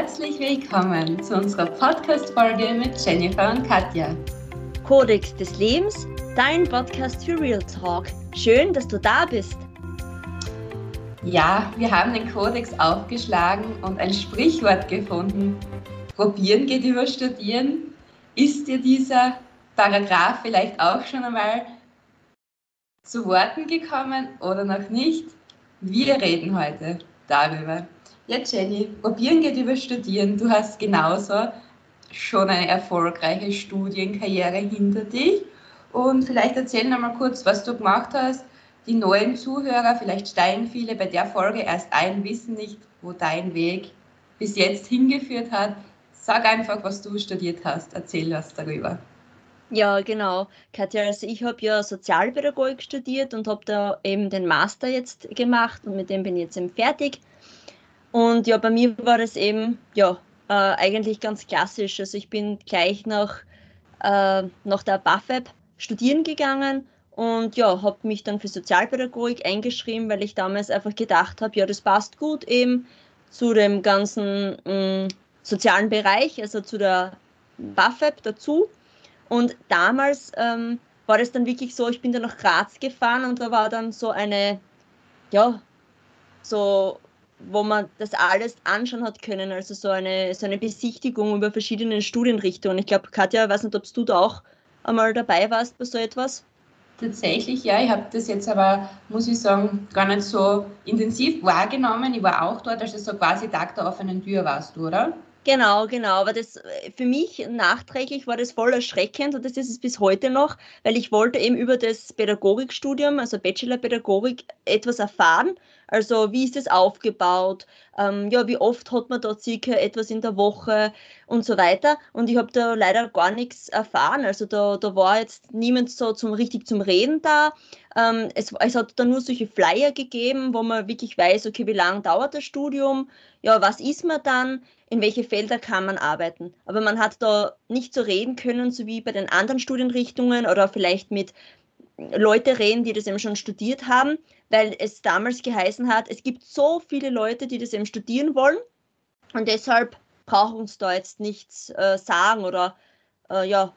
Herzlich willkommen zu unserer Podcast-Folge mit Jennifer und Katja. Kodex des Lebens, dein Podcast für Real Talk. Schön, dass du da bist. Ja, wir haben den Kodex aufgeschlagen und ein Sprichwort gefunden. Probieren geht über Studieren. Ist dir dieser Paragraph vielleicht auch schon einmal zu Worten gekommen oder noch nicht? Wir reden heute darüber. Ja, Jenny, probieren geht über Studieren. Du hast genauso schon eine erfolgreiche Studienkarriere hinter dich. Und vielleicht erzähl noch mal kurz, was du gemacht hast. Die neuen Zuhörer, vielleicht steigen viele bei der Folge erst ein, wissen nicht, wo dein Weg bis jetzt hingeführt hat. Sag einfach, was du studiert hast. Erzähl was darüber. Ja, genau. Katja, also ich habe ja Sozialpädagogik studiert und habe da eben den Master jetzt gemacht und mit dem bin ich jetzt eben fertig. Und ja, bei mir war das eben, ja, äh, eigentlich ganz klassisch. Also ich bin gleich nach, äh, nach der BAföB studieren gegangen und ja, habe mich dann für Sozialpädagogik eingeschrieben, weil ich damals einfach gedacht habe, ja, das passt gut eben zu dem ganzen mh, mm, sozialen Bereich, also zu der BAföB dazu. Und damals ähm, war das dann wirklich so, ich bin dann nach Graz gefahren und da war dann so eine, ja, so wo man das alles anschauen hat können, also so eine, so eine Besichtigung über verschiedene Studienrichtungen. Ich glaube, Katja, ich weiß nicht, ob du da auch einmal dabei warst bei so etwas. Tatsächlich, ja. Ich habe das jetzt aber, muss ich sagen, gar nicht so intensiv wahrgenommen. Ich war auch dort, also so quasi Tag der offenen Tür warst du, oder? Genau, genau. Aber das für mich nachträglich war das voll erschreckend und das ist es bis heute noch, weil ich wollte eben über das Pädagogikstudium, also Bachelor-Pädagogik, etwas erfahren. Also wie ist es aufgebaut? Ähm, ja, wie oft hat man da circa etwas in der Woche und so weiter. Und ich habe da leider gar nichts erfahren. Also da, da war jetzt niemand so zum richtig zum Reden da. Ähm, es, es hat da nur solche Flyer gegeben, wo man wirklich weiß, okay, wie lange dauert das Studium? Ja, was ist man dann? in welche Felder kann man arbeiten. Aber man hat da nicht so reden können, so wie bei den anderen Studienrichtungen oder vielleicht mit Leute reden, die das eben schon studiert haben, weil es damals geheißen hat, es gibt so viele Leute, die das eben studieren wollen und deshalb brauchen uns da jetzt nichts äh, sagen oder äh, ja,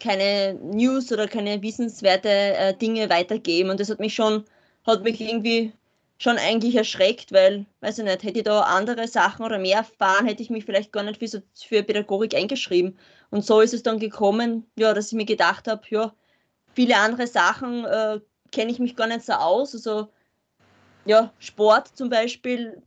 keine News oder keine wissenswerte äh, Dinge weitergeben. Und das hat mich schon, hat mich irgendwie schon eigentlich erschreckt, weil, weiß ich nicht, hätte ich da andere Sachen oder mehr erfahren, hätte ich mich vielleicht gar nicht für, so, für Pädagogik eingeschrieben. Und so ist es dann gekommen, ja, dass ich mir gedacht habe, ja, viele andere Sachen äh, kenne ich mich gar nicht so aus. Also, ja, Sport zum Beispiel,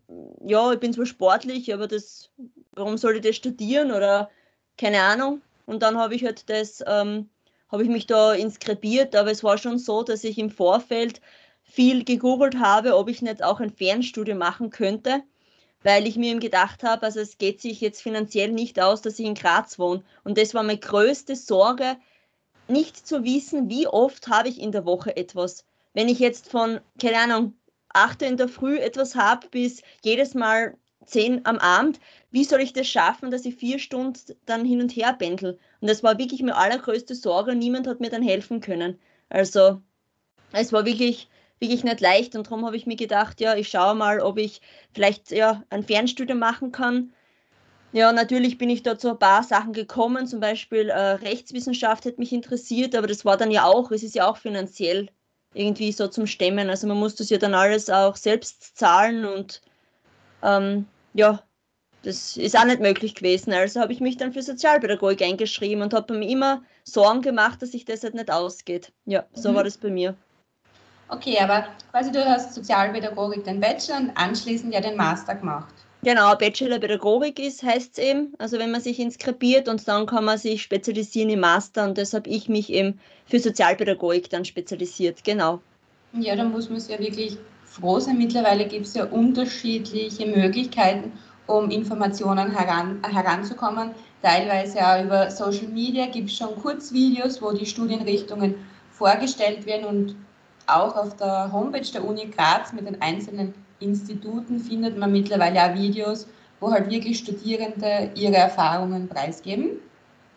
ja, ich bin zwar sportlich, aber das, warum soll ich das studieren oder keine Ahnung. Und dann habe ich halt das, ähm, habe ich mich da inskribiert, aber es war schon so, dass ich im Vorfeld viel gegoogelt habe, ob ich nicht auch ein Fernstudium machen könnte, weil ich mir eben gedacht habe, also es geht sich jetzt finanziell nicht aus, dass ich in Graz wohne. Und das war meine größte Sorge, nicht zu wissen, wie oft habe ich in der Woche etwas. Wenn ich jetzt von, keine Ahnung, 8 in der Früh etwas habe bis jedes Mal 10 am Abend, wie soll ich das schaffen, dass ich vier Stunden dann hin und her pendel? Und das war wirklich meine allergrößte Sorge. Niemand hat mir dann helfen können. Also es war wirklich wirklich nicht leicht und darum habe ich mir gedacht, ja, ich schaue mal, ob ich vielleicht ja, ein Fernstudium machen kann. Ja, natürlich bin ich da zu ein paar Sachen gekommen, zum Beispiel äh, Rechtswissenschaft hat mich interessiert, aber das war dann ja auch, es ist ja auch finanziell irgendwie so zum Stemmen. Also man muss das ja dann alles auch selbst zahlen und ähm, ja, das ist auch nicht möglich gewesen. Also habe ich mich dann für Sozialpädagogik eingeschrieben und habe mir immer Sorgen gemacht, dass sich das halt nicht ausgeht. Ja, so mhm. war das bei mir. Okay, aber quasi du hast Sozialpädagogik den Bachelor und anschließend ja den Master gemacht. Genau, Bachelor Pädagogik ist, heißt es eben, also wenn man sich inskribiert und dann kann man sich spezialisieren im Master und deshalb ich mich eben für Sozialpädagogik dann spezialisiert, genau. Ja, da muss man ja wirklich froh sein. Mittlerweile gibt es ja unterschiedliche Möglichkeiten, um Informationen heran, heranzukommen. Teilweise auch über Social Media gibt es schon Kurzvideos, wo die Studienrichtungen vorgestellt werden und auch auf der Homepage der Uni Graz mit den einzelnen Instituten findet man mittlerweile auch Videos, wo halt wirklich Studierende ihre Erfahrungen preisgeben.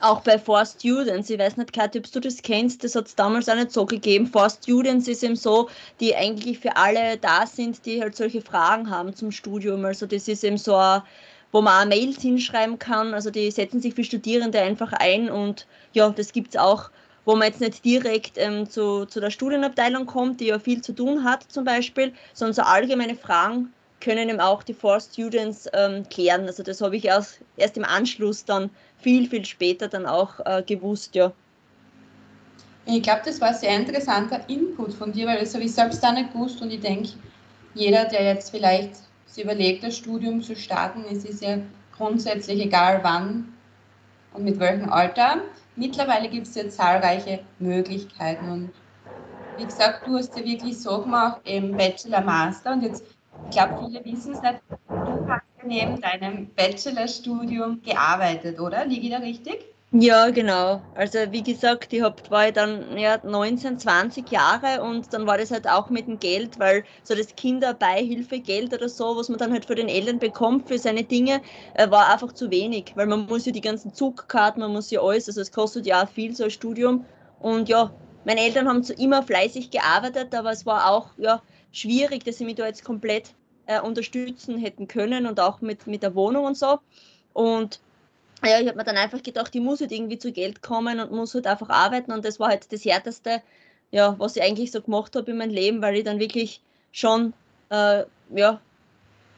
Auch bei For Students, ich weiß nicht, Katja, ob du das kennst, das hat es damals auch nicht so gegeben. For Students ist eben so, die eigentlich für alle da sind, die halt solche Fragen haben zum Studium. Also das ist eben so wo man auch Mails hinschreiben kann. Also die setzen sich für Studierende einfach ein und ja, das gibt es auch, wo man jetzt nicht direkt ähm, zu, zu der Studienabteilung kommt, die ja viel zu tun hat zum Beispiel, sondern so allgemeine Fragen können eben auch die Four Students ähm, klären. Also das habe ich erst, erst im Anschluss dann viel, viel später dann auch äh, gewusst, ja. Ich glaube, das war ein sehr interessanter Input von dir, weil das habe ich selbst auch nicht gewusst und ich denke, jeder, der jetzt vielleicht sich überlegt, das Studium zu starten, es ist ja grundsätzlich egal wann und mit welchem Alter. Mittlerweile gibt es ja zahlreiche Möglichkeiten und wie gesagt, du hast ja wirklich so gemacht, eben Bachelor, Master und jetzt, ich glaube, viele wissen es nicht, du hast ja neben deinem Bachelorstudium gearbeitet, oder? Liege ich da richtig? Ja, genau. Also wie gesagt, ich hab, war ich dann ja, 19, 20 Jahre und dann war das halt auch mit dem Geld, weil so das Kinderbeihilfegeld oder so, was man dann halt für den Eltern bekommt für seine Dinge, äh, war einfach zu wenig, weil man muss ja die ganzen Zugkarten, man muss ja alles, also es kostet ja auch viel so ein Studium und ja, meine Eltern haben so immer fleißig gearbeitet, aber es war auch ja, schwierig, dass sie mich da jetzt komplett äh, unterstützen hätten können und auch mit, mit der Wohnung und so und ja, ich habe mir dann einfach gedacht, ich muss halt irgendwie zu Geld kommen und muss halt einfach arbeiten und das war halt das Härteste, ja, was ich eigentlich so gemacht habe in meinem Leben, weil ich dann wirklich schon, äh, ja,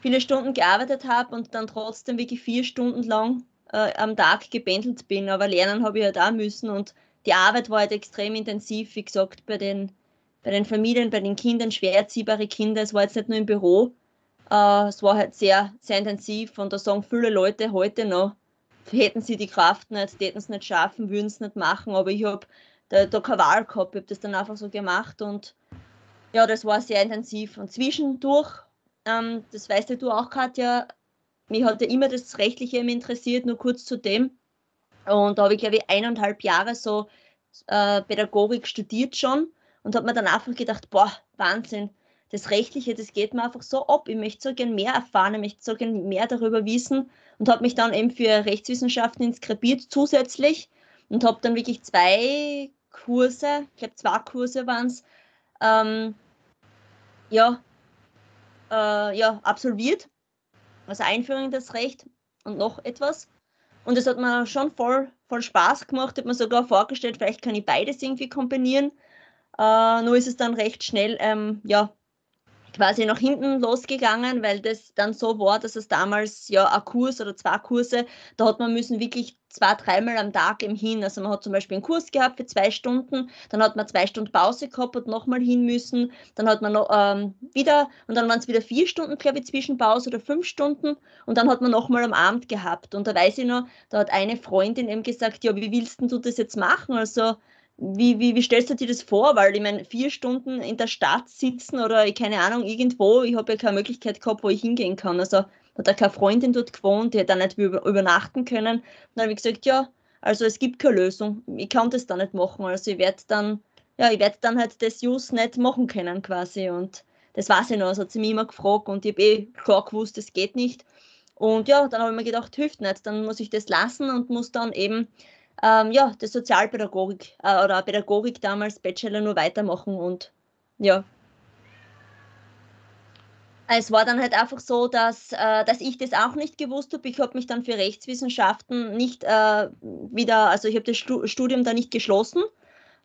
viele Stunden gearbeitet habe und dann trotzdem wirklich vier Stunden lang äh, am Tag gependelt bin, aber lernen habe ich halt auch müssen und die Arbeit war halt extrem intensiv, wie gesagt, bei den, bei den Familien, bei den Kindern, schwer erziehbare Kinder, es war jetzt nicht nur im Büro, äh, es war halt sehr, sehr intensiv und da sagen viele Leute heute noch, hätten sie die Kraft nicht, hätten es nicht schaffen, würden es nicht machen, aber ich habe da, da keine Wahl gehabt, ich habe das dann einfach so gemacht und ja, das war sehr intensiv. Und zwischendurch, ähm, das weißt ja du auch, Katja, mich hat ja immer das Rechtliche interessiert, nur kurz zu dem. Und da habe ich, glaube ich, eineinhalb Jahre so äh, Pädagogik studiert schon und habe mir dann einfach gedacht, boah, Wahnsinn, das Rechtliche, das geht mir einfach so ab. Ich möchte so gern mehr erfahren, ich möchte so gern mehr darüber wissen und habe mich dann eben für Rechtswissenschaften inskribiert zusätzlich und habe dann wirklich zwei Kurse, ich glaube zwei Kurse waren es, ähm, ja, äh, ja, absolviert. Also Einführung in das Recht und noch etwas. Und es hat mir schon voll, voll Spaß gemacht. Habe mir sogar vorgestellt, vielleicht kann ich beides irgendwie kombinieren. Äh, nur ist es dann recht schnell ähm, ja, quasi nach hinten losgegangen, weil das dann so war, dass es damals ja ein Kurs oder zwei Kurse, da hat man müssen wirklich zwei, dreimal am Tag im hin. Also man hat zum Beispiel einen Kurs gehabt für zwei Stunden, dann hat man zwei Stunden Pause gehabt und nochmal hin müssen, dann hat man noch ähm, wieder und dann waren es wieder vier Stunden, glaube ich, Zwischenpause oder fünf Stunden und dann hat man nochmal am Abend gehabt. Und da weiß ich noch, da hat eine Freundin eben gesagt, ja, wie willst du das jetzt machen? Also wie, wie, wie stellst du dir das vor? Weil ich meine, vier Stunden in der Stadt sitzen oder keine Ahnung, irgendwo, ich habe ja keine Möglichkeit gehabt, wo ich hingehen kann. Also hat da keine Freundin dort gewohnt, die hat dann nicht über, übernachten können. Und dann habe ich gesagt, ja, also es gibt keine Lösung. Ich kann das dann nicht machen. Also ich werde dann, ja, ich werde dann halt das Use nicht machen können quasi. Und das weiß ich noch. Das hat sie mich immer gefragt und ich habe eh klar gewusst, das geht nicht. Und ja, dann habe ich mir gedacht, hilft nicht. Dann muss ich das lassen und muss dann eben ähm, ja, das Sozialpädagogik äh, oder Pädagogik damals Bachelor nur weitermachen und ja. Es war dann halt einfach so, dass, äh, dass ich das auch nicht gewusst habe. Ich habe mich dann für Rechtswissenschaften nicht äh, wieder, also ich habe das Studium da nicht geschlossen,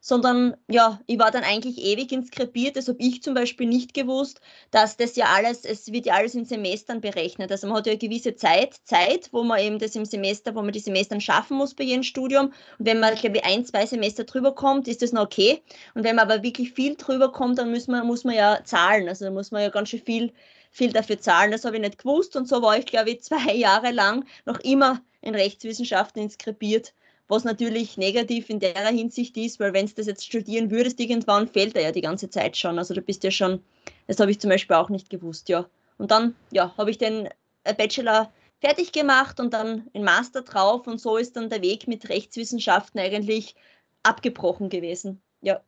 sondern ja, ich war dann eigentlich ewig inskribiert. Das habe ich zum Beispiel nicht gewusst, dass das ja alles, es wird ja alles in Semestern berechnet. Also man hat ja eine gewisse Zeit, Zeit, wo man eben das im Semester, wo man die Semestern schaffen muss bei jedem Studium. Und wenn man, glaube ich, ein, zwei Semester drüber kommt, ist das noch okay. Und wenn man aber wirklich viel drüber kommt, dann muss man, muss man ja zahlen. Also da muss man ja ganz schön viel, viel dafür zahlen. Das habe ich nicht gewusst. Und so war ich, glaube ich, zwei Jahre lang noch immer in Rechtswissenschaften inskribiert was natürlich negativ in der Hinsicht ist, weil wenn du das jetzt studieren würdest, irgendwann fehlt er ja die ganze Zeit schon. Also du bist ja schon, das habe ich zum Beispiel auch nicht gewusst, ja. Und dann, ja, habe ich den äh, Bachelor fertig gemacht und dann ein Master drauf und so ist dann der Weg mit Rechtswissenschaften eigentlich abgebrochen gewesen, ja.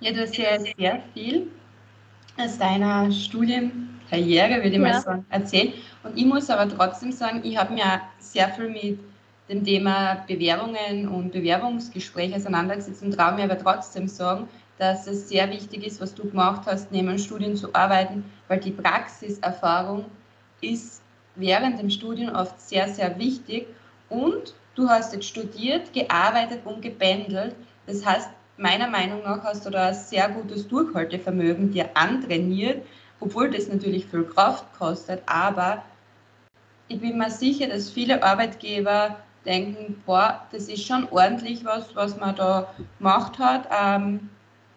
Ja, du hast ja sehr viel aus deiner Studienkarriere, würde ich ja. mal sagen, erzählt. Und ich muss aber trotzdem sagen, ich habe mir sehr viel mit dem Thema Bewerbungen und Bewerbungsgespräche auseinandergesetzt und traue mir aber trotzdem sagen, dass es sehr wichtig ist, was du gemacht hast, neben Studien zu arbeiten, weil die Praxiserfahrung ist während dem Studium oft sehr, sehr wichtig. Und du hast jetzt studiert, gearbeitet und gebändelt. Das heißt, meiner Meinung nach hast du da ein sehr gutes Durchhaltevermögen dir antrainiert, obwohl das natürlich viel Kraft kostet. Aber ich bin mir sicher, dass viele Arbeitgeber denken, boah, das ist schon ordentlich was, was man da gemacht hat. Ähm,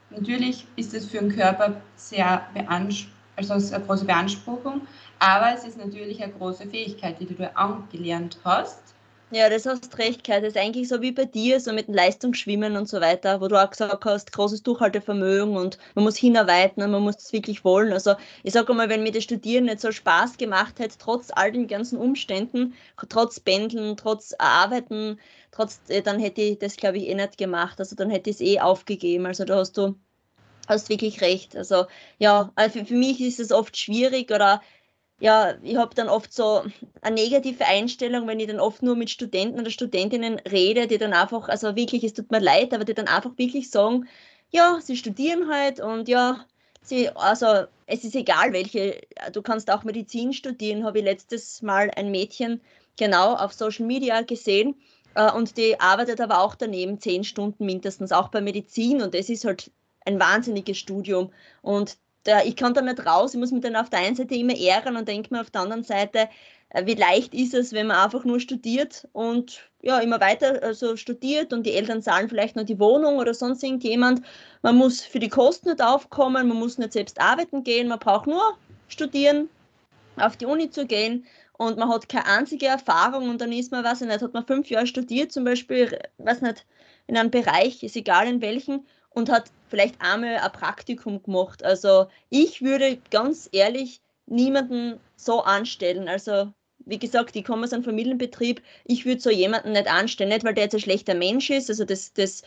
natürlich ist es für den Körper sehr beanspruchend, also eine große Beanspruchung, aber es ist natürlich eine große Fähigkeit, die du angelernt hast. Ja, das hast recht, Kai. Das ist eigentlich so wie bei dir, so mit dem Leistungsschwimmen und so weiter, wo du auch gesagt hast, großes Durchhaltevermögen und man muss hinarbeiten und man muss es wirklich wollen. Also ich sage mal, wenn mir das Studieren nicht so Spaß gemacht hätte, trotz all den ganzen Umständen, trotz Pendeln, trotz Arbeiten, trotz, äh, dann hätte ich das, glaube ich, eh nicht gemacht. Also dann hätte ich es eh aufgegeben. Also da hast du hast wirklich recht. Also ja, also für mich ist es oft schwierig oder ja, ich habe dann oft so eine negative Einstellung, wenn ich dann oft nur mit Studenten oder Studentinnen rede, die dann einfach, also wirklich, es tut mir leid, aber die dann einfach wirklich sagen, ja, sie studieren halt und ja, sie, also es ist egal welche, du kannst auch Medizin studieren, habe ich letztes Mal ein Mädchen genau auf Social Media gesehen äh, und die arbeitet aber auch daneben zehn Stunden mindestens, auch bei Medizin und es ist halt ein wahnsinniges Studium und der, ich kann da nicht raus, ich muss mich dann auf der einen Seite immer ärgern und denke mir auf der anderen Seite, äh, wie leicht ist es, wenn man einfach nur studiert und ja, immer weiter also studiert und die Eltern zahlen vielleicht noch die Wohnung oder sonst irgendjemand. Man muss für die Kosten nicht aufkommen, man muss nicht selbst arbeiten gehen, man braucht nur studieren, auf die Uni zu gehen und man hat keine einzige Erfahrung und dann ist man, weiß ich nicht, hat man fünf Jahre studiert, zum Beispiel, weiß nicht, in einem Bereich, ist egal in welchen, und hat vielleicht einmal ein Praktikum gemacht. Also ich würde ganz ehrlich niemanden so anstellen. Also wie gesagt, ich komme aus einem Familienbetrieb, ich würde so jemanden nicht anstellen, nicht weil der jetzt ein schlechter Mensch ist, also das, das,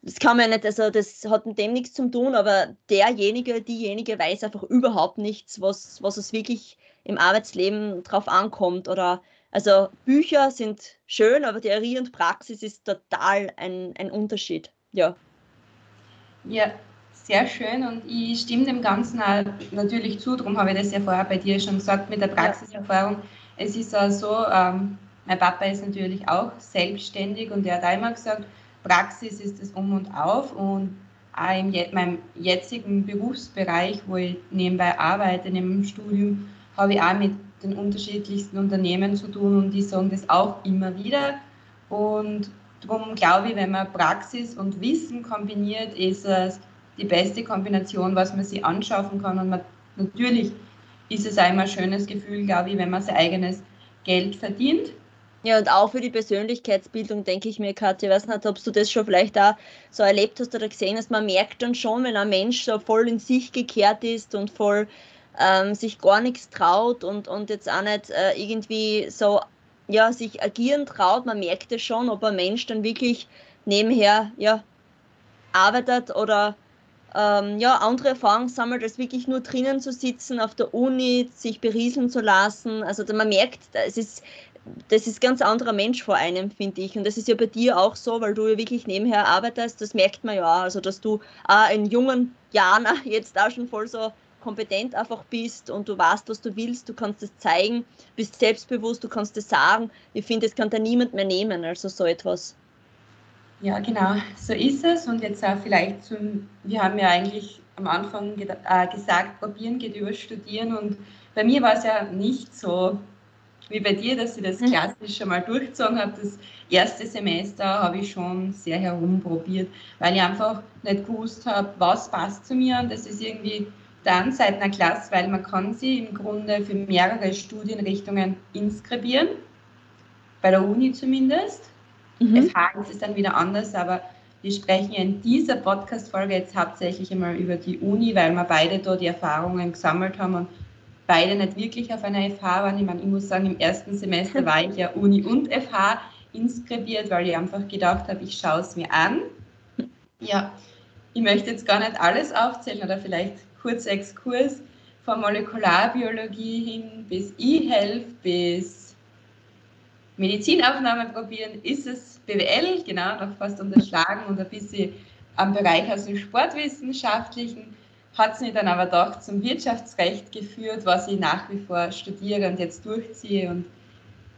das kann man nicht, also das hat mit dem nichts zu tun, aber derjenige, diejenige weiß einfach überhaupt nichts, was, was es wirklich im Arbeitsleben drauf ankommt. Oder also Bücher sind schön, aber Theorie und Praxis ist total ein, ein Unterschied. Ja. Ja, sehr schön und ich stimme dem Ganzen auch natürlich zu, darum habe ich das ja vorher bei dir schon gesagt mit der Praxiserfahrung. Es ist auch so, ähm, mein Papa ist natürlich auch selbstständig und er hat einmal gesagt, Praxis ist das Um und Auf und auch in meinem jetzigen Berufsbereich, wo ich nebenbei arbeite, neben dem Studium, habe ich auch mit den unterschiedlichsten Unternehmen zu tun und die sagen das auch immer wieder. Und Darum glaube ich, wenn man Praxis und Wissen kombiniert, ist es die beste Kombination, was man sich anschaffen kann. Und man, natürlich ist es einmal ein schönes Gefühl, glaube ich, wenn man sein eigenes Geld verdient. Ja, und auch für die Persönlichkeitsbildung denke ich mir, Katja, ich weiß nicht, ob du das schon vielleicht auch so erlebt hast oder gesehen hast, man merkt dann schon, wenn ein Mensch so voll in sich gekehrt ist und voll ähm, sich gar nichts traut und, und jetzt auch nicht äh, irgendwie so ja, sich agieren traut, man merkt es schon, ob ein Mensch dann wirklich nebenher ja, arbeitet oder ähm, ja, andere Erfahrungen sammelt, als wirklich nur drinnen zu sitzen, auf der Uni, sich berieseln zu lassen. Also man merkt, es ist, das ist ein ganz anderer Mensch vor einem, finde ich. Und das ist ja bei dir auch so, weil du ja wirklich nebenher arbeitest, das merkt man ja, also dass du auch in jungen Jahren jetzt auch schon voll so kompetent einfach bist und du weißt, was du willst, du kannst es zeigen, bist selbstbewusst, du kannst es sagen. Ich finde, es kann da niemand mehr nehmen, also so etwas. Ja, genau, so ist es. Und jetzt auch vielleicht zum, wir haben ja eigentlich am Anfang äh, gesagt, probieren geht über studieren. Und bei mir war es ja nicht so wie bei dir, dass ich das mhm. klassisch schon mal durchgezogen habe. Das erste Semester habe ich schon sehr herumprobiert, weil ich einfach nicht gewusst habe, was passt zu mir. Und das ist irgendwie dann seit einer Klasse, weil man kann sie im Grunde für mehrere Studienrichtungen inskribieren, bei der Uni zumindest. Mhm. FH ist es dann wieder anders, aber wir sprechen in dieser Podcast-Folge jetzt hauptsächlich einmal über die Uni, weil wir beide da die Erfahrungen gesammelt haben und beide nicht wirklich auf einer FH waren. Ich meine, ich muss sagen, im ersten Semester war ich ja Uni und FH inskribiert, weil ich einfach gedacht habe, ich schaue es mir an. Ja, ich möchte jetzt gar nicht alles aufzählen oder vielleicht kurzer Exkurs von Molekularbiologie hin bis E-Health bis Medizinaufnahme probieren, ist es BWL, genau, noch fast unterschlagen und ein bisschen am Bereich aus dem Sportwissenschaftlichen. hat es mich dann aber doch zum Wirtschaftsrecht geführt, was ich nach wie vor studiere und jetzt durchziehe und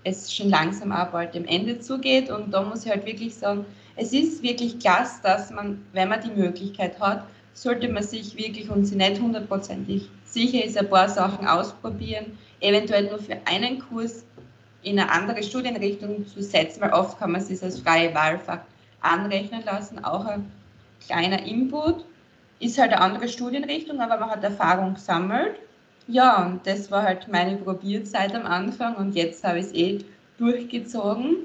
es schon langsam auch bald dem Ende zugeht. Und da muss ich halt wirklich sagen, es ist wirklich klasse, dass man, wenn man die Möglichkeit hat, sollte man sich wirklich und sie nicht hundertprozentig sicher ist, ein paar Sachen ausprobieren, eventuell nur für einen Kurs in eine andere Studienrichtung zu setzen, weil oft kann man sich als freie Wahlfach anrechnen lassen, auch ein kleiner Input. Ist halt eine andere Studienrichtung, aber man hat Erfahrung gesammelt. Ja, und das war halt meine Probierzeit am Anfang und jetzt habe ich es eh durchgezogen.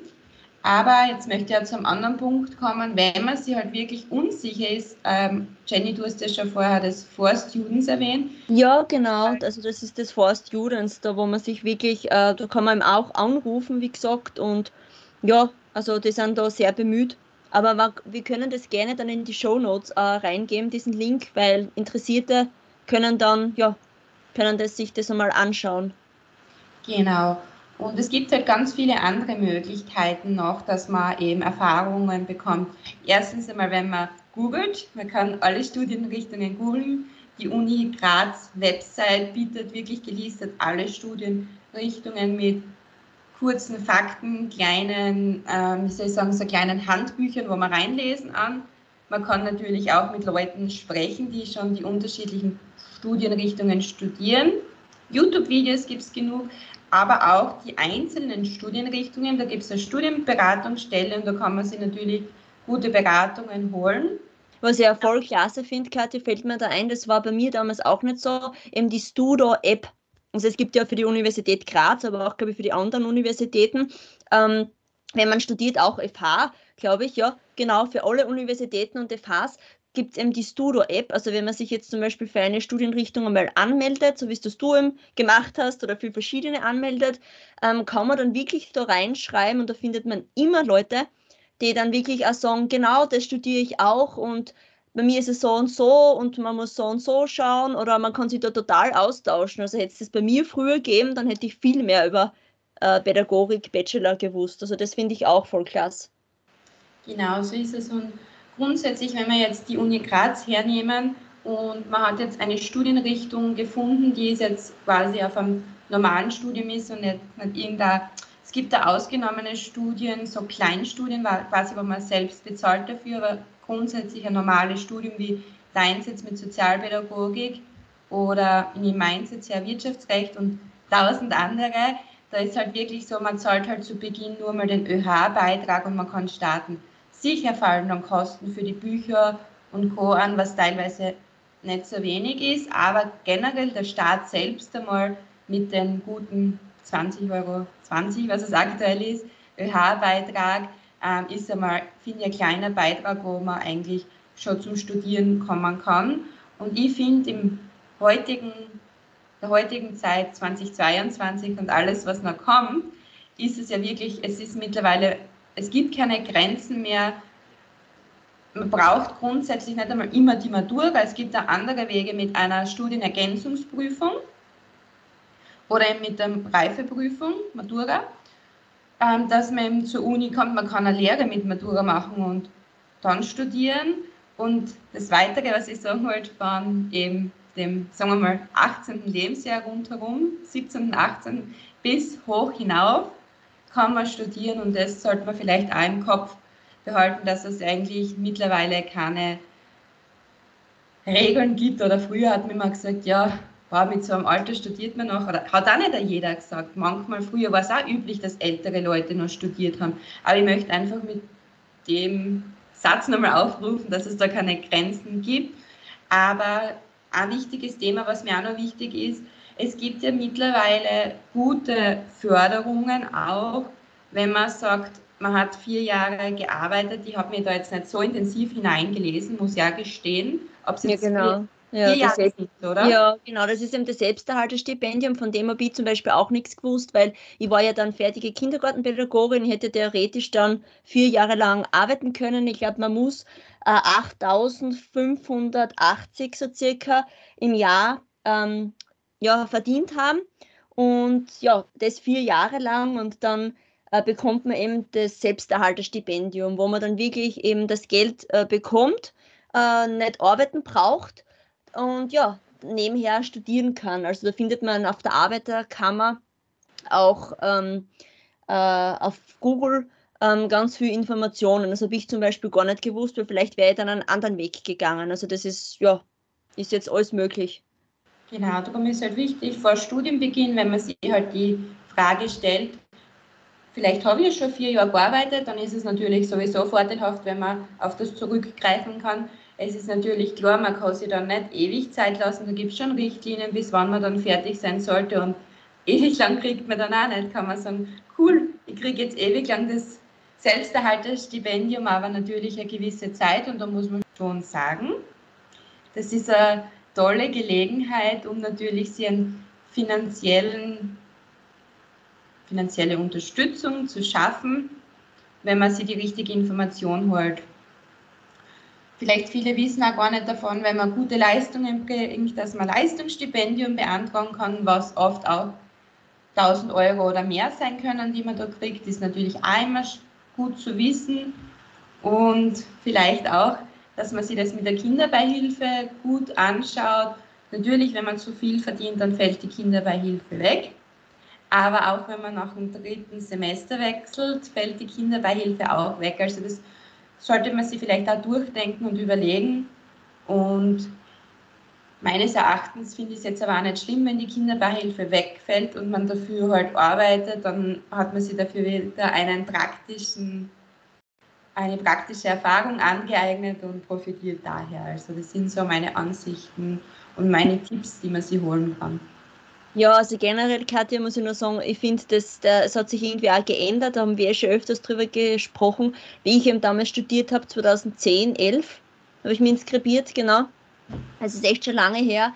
Aber jetzt möchte ich ja zum anderen Punkt kommen, wenn man sich halt wirklich unsicher ist. Ähm, Jenny, du hast ja schon vorher das Four Students erwähnt. Ja, genau. Also das ist das Four Students, da wo man sich wirklich, äh, da kann man auch anrufen, wie gesagt. Und ja, also die sind da sehr bemüht. Aber wir können das gerne dann in die Show Notes äh, reingeben, diesen Link, weil Interessierte können dann, ja, können das, sich das einmal anschauen. Genau. Und es gibt halt ganz viele andere Möglichkeiten noch, dass man eben Erfahrungen bekommt. Erstens einmal, wenn man googelt, man kann alle Studienrichtungen googeln. Die Uni Graz Website bietet wirklich gelistet alle Studienrichtungen mit kurzen Fakten, kleinen, ähm, wie soll ich sagen, so kleinen Handbüchern, wo man reinlesen an. Man kann natürlich auch mit Leuten sprechen, die schon die unterschiedlichen Studienrichtungen studieren. YouTube-Videos gibt es genug, aber auch die einzelnen Studienrichtungen. Da gibt es eine Studienberatungsstelle und da kann man sich natürlich gute Beratungen holen. Was ich ja voll klasse finde, Katja, fällt mir da ein, das war bei mir damals auch nicht so, eben die Studo-App also es gibt ja für die Universität Graz, aber auch, glaube ich, für die anderen Universitäten, ähm, wenn man studiert, auch FH, glaube ich, ja, genau, für alle Universitäten und FHs gibt es eben die Studo-App. Also wenn man sich jetzt zum Beispiel für eine Studienrichtung einmal anmeldet, so wie es das du eben gemacht hast oder für verschiedene anmeldet, ähm, kann man dann wirklich da reinschreiben und da findet man immer Leute, die dann wirklich auch sagen, genau, das studiere ich auch und bei mir ist es so und so und man muss so und so schauen oder man kann sich da total austauschen. Also hätte es das bei mir früher gegeben, dann hätte ich viel mehr über äh, Pädagogik, Bachelor gewusst. Also das finde ich auch voll klasse. Genau, so ist es. Und grundsätzlich, wenn wir jetzt die Uni Graz hernehmen und man hat jetzt eine Studienrichtung gefunden, die ist jetzt quasi auf einem normalen Studium ist und nicht, nicht irgendein, es gibt da ausgenommene Studien, so Kleinstudien, quasi, wo man selbst bezahlt dafür, aber grundsätzlich ein normales Studium wie deins jetzt mit Sozialpädagogik oder in meins jetzt ja Wirtschaftsrecht und tausend andere, da ist halt wirklich so, man zahlt halt zu Beginn nur mal den ÖH-Beitrag und man kann starten. Sicher fallen dann Kosten für die Bücher und Co. an, was teilweise nicht so wenig ist, aber generell der Staat selbst einmal mit den guten 20 Euro, 20, was es aktuell ist, ÖH-Beitrag, ähm, ist einmal, finde ich, ein kleiner Beitrag, wo man eigentlich schon zum Studieren kommen kann. Und ich finde, im heutigen, der heutigen Zeit 2022 und alles, was noch kommt, ist es ja wirklich, es ist mittlerweile, es gibt keine Grenzen mehr. Man braucht grundsätzlich nicht einmal immer die Matura, es gibt auch andere Wege mit einer Studienergänzungsprüfung oder mit der Reifeprüfung, Matura ähm, dass man eben zur Uni kommt, man kann eine Lehre mit Matura machen und dann studieren. Und das Weitere, was ich sagen wollte, von eben dem, sagen wir mal, 18. Lebensjahr rundherum, 17., 18. bis hoch hinauf, kann man studieren und das sollte man vielleicht auch im Kopf behalten, dass es eigentlich mittlerweile keine Regeln gibt oder früher hat man immer gesagt, ja, wow, mit so einem Alter studiert man noch, oder hat auch nicht jeder gesagt. Manchmal früher war es auch üblich, dass ältere Leute noch studiert haben. Aber ich möchte einfach mit dem Satz nochmal aufrufen, dass es da keine Grenzen gibt. Aber ein wichtiges Thema, was mir auch noch wichtig ist, es gibt ja mittlerweile gute Förderungen auch, wenn man sagt, man hat vier Jahre gearbeitet. Ich habe mir da jetzt nicht so intensiv hineingelesen, muss ja gestehen. Ob es ja, genau. Ja, ja, das ist, oder? ja, genau, das ist eben das Selbsterhaltestipendium, von dem habe ich zum Beispiel auch nichts gewusst, weil ich war ja dann fertige Kindergartenpädagogin, ich hätte theoretisch dann vier Jahre lang arbeiten können. Ich glaube, man muss äh, 8.580 so circa im Jahr ähm, ja, verdient haben und ja, das vier Jahre lang und dann äh, bekommt man eben das Selbsterhalterstipendium, wo man dann wirklich eben das Geld äh, bekommt, äh, nicht arbeiten braucht und ja, nebenher studieren kann. Also da findet man auf der Arbeiterkammer auch ähm, äh, auf Google ähm, ganz viele Informationen. Das habe ich zum Beispiel gar nicht gewusst, weil vielleicht wäre ich dann einen anderen Weg gegangen. Also das ist, ja, ist jetzt alles möglich. Genau, darum ist halt wichtig, vor Studienbeginn, wenn man sich halt die Frage stellt, vielleicht habe ich ja schon vier Jahre gearbeitet, dann ist es natürlich sowieso vorteilhaft, wenn man auf das zurückgreifen kann. Es ist natürlich klar, man kann sich dann nicht ewig Zeit lassen, da gibt es schon Richtlinien, bis wann man dann fertig sein sollte und ewig lang kriegt man dann auch nicht, kann man sagen, cool, ich kriege jetzt ewig lang das Selbsterhalterstipendium, aber natürlich eine gewisse Zeit und da muss man schon sagen, das ist eine tolle Gelegenheit, um natürlich sie einen finanziellen, finanzielle Unterstützung zu schaffen, wenn man sich die richtige Information holt. Vielleicht viele wissen auch gar nicht davon, wenn man gute Leistungen bringt, dass man Leistungsstipendium beantragen kann, was oft auch 1000 Euro oder mehr sein können, die man da kriegt, ist natürlich auch immer gut zu wissen. Und vielleicht auch, dass man sich das mit der Kinderbeihilfe gut anschaut. Natürlich, wenn man zu viel verdient, dann fällt die Kinderbeihilfe weg. Aber auch wenn man nach dem dritten Semester wechselt, fällt die Kinderbeihilfe auch weg. Also das sollte man sich vielleicht auch durchdenken und überlegen. Und meines Erachtens finde ich es jetzt aber auch nicht schlimm, wenn die Kinderbeihilfe wegfällt und man dafür halt arbeitet, dann hat man sich dafür wieder einen praktischen eine praktische Erfahrung angeeignet und profitiert daher. Also das sind so meine Ansichten und meine Tipps, die man sich holen kann. Ja, also generell, Katja, muss ich nur sagen, ich finde, es hat sich irgendwie auch geändert, da haben wir schon öfters drüber gesprochen, wie ich eben damals studiert habe, 2010, 11, habe ich mich inskribiert, genau. Also es ist echt schon lange her.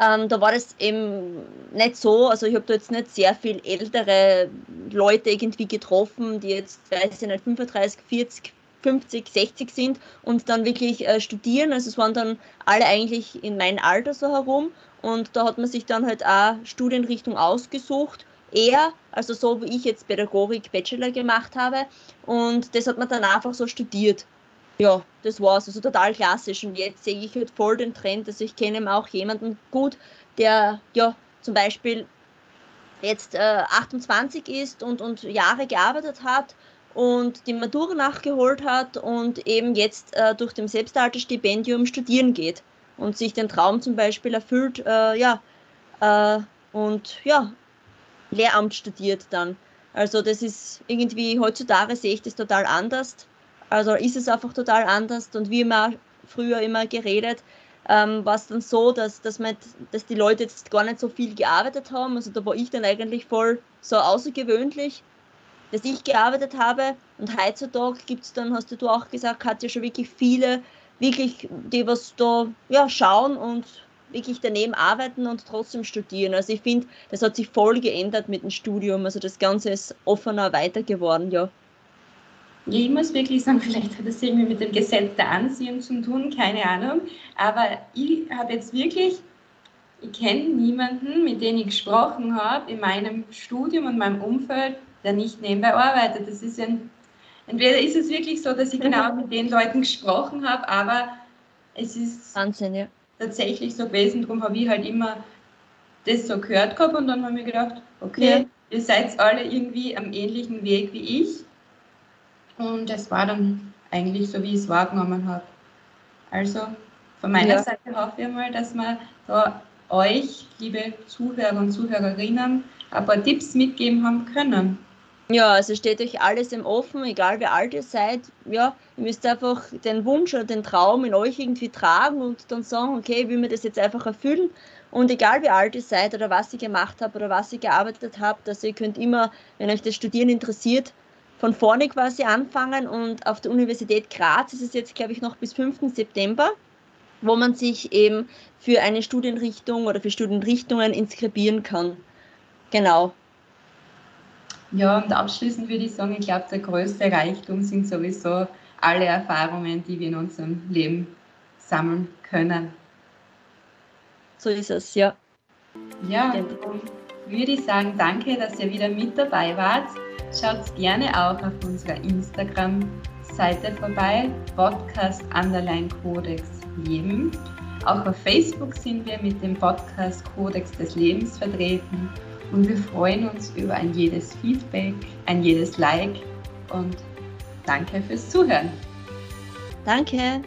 Ähm, da war das eben nicht so, also ich habe da jetzt nicht sehr viel ältere Leute irgendwie getroffen, die jetzt, weiß ich nicht, 35, 40, 50, 60 sind und dann wirklich äh, studieren. Also es waren dann alle eigentlich in meinem Alter so herum und da hat man sich dann halt auch Studienrichtung ausgesucht. Eher, also so wie ich jetzt Pädagogik Bachelor gemacht habe und das hat man dann einfach so studiert. Ja, das war's. Also total klassisch. Und jetzt sehe ich halt voll den Trend. Also ich kenne auch jemanden gut, der ja zum Beispiel jetzt äh, 28 ist und, und Jahre gearbeitet hat und die Matura nachgeholt hat und eben jetzt äh, durch dem Selbsterhalterstipendium studieren geht und sich den Traum zum Beispiel erfüllt, äh, ja, äh, und ja, Lehramt studiert dann. Also das ist irgendwie, heutzutage sehe ich das total anders. Also ist es einfach total anders und wie immer früher immer geredet, ähm, war es dann so, dass, dass, man, dass die Leute jetzt gar nicht so viel gearbeitet haben. Also da war ich dann eigentlich voll so außergewöhnlich dass ich gearbeitet habe. Und heutzutage gibt es dann, hast du auch gesagt, hat ja schon wirklich viele, wirklich, die was da ja, schauen und wirklich daneben arbeiten und trotzdem studieren. Also ich finde, das hat sich voll geändert mit dem Studium. Also das Ganze ist offener weiter geworden, ja. Ja, ich muss wirklich sagen, vielleicht hat das irgendwie mit dem Gesetz der Anziehung zu tun, keine Ahnung. Aber ich habe jetzt wirklich, ich kenne niemanden, mit dem ich gesprochen habe in meinem Studium und meinem Umfeld, der nicht nebenbei arbeitet. Das ist ein, entweder ist es wirklich so, dass ich genau mit den Leuten gesprochen habe, aber es ist Wahnsinn, ja. tatsächlich so gewesen. Darum habe ich halt immer das so gehört gehabt und dann habe ich gedacht, okay, ja. ihr seid alle irgendwie am ähnlichen Weg wie ich. Und es war dann eigentlich so, wie ich es wahrgenommen habe. Also von meiner ja. Seite hoffe ich mal, dass wir da euch, liebe Zuhörer und Zuhörerinnen, ein paar Tipps mitgeben haben können. Ja, also steht euch alles im Offen, egal wie alt ihr seid. Ja, ihr müsst einfach den Wunsch oder den Traum in euch irgendwie tragen und dann sagen, okay, ich will mir das jetzt einfach erfüllen. Und egal wie alt ihr seid oder was ihr gemacht habt oder was ihr gearbeitet habt, also ihr könnt immer, wenn euch das Studieren interessiert, von vorne quasi anfangen. Und auf der Universität Graz ist es jetzt, glaube ich, noch bis 5. September, wo man sich eben für eine Studienrichtung oder für Studienrichtungen inskribieren kann. Genau. Ja, und abschließend würde ich sagen, ich glaube, der größte Reichtum sind sowieso alle Erfahrungen, die wir in unserem Leben sammeln können. So ist es, ja. Ja, würde ich sagen, danke, dass ihr wieder mit dabei wart. Schaut gerne auch auf unserer Instagram-Seite vorbei, Podcast Underline Codex Leben. Auch auf Facebook sind wir mit dem Podcast Kodex des Lebens vertreten und wir freuen uns über ein jedes Feedback, ein jedes Like und danke fürs Zuhören. Danke.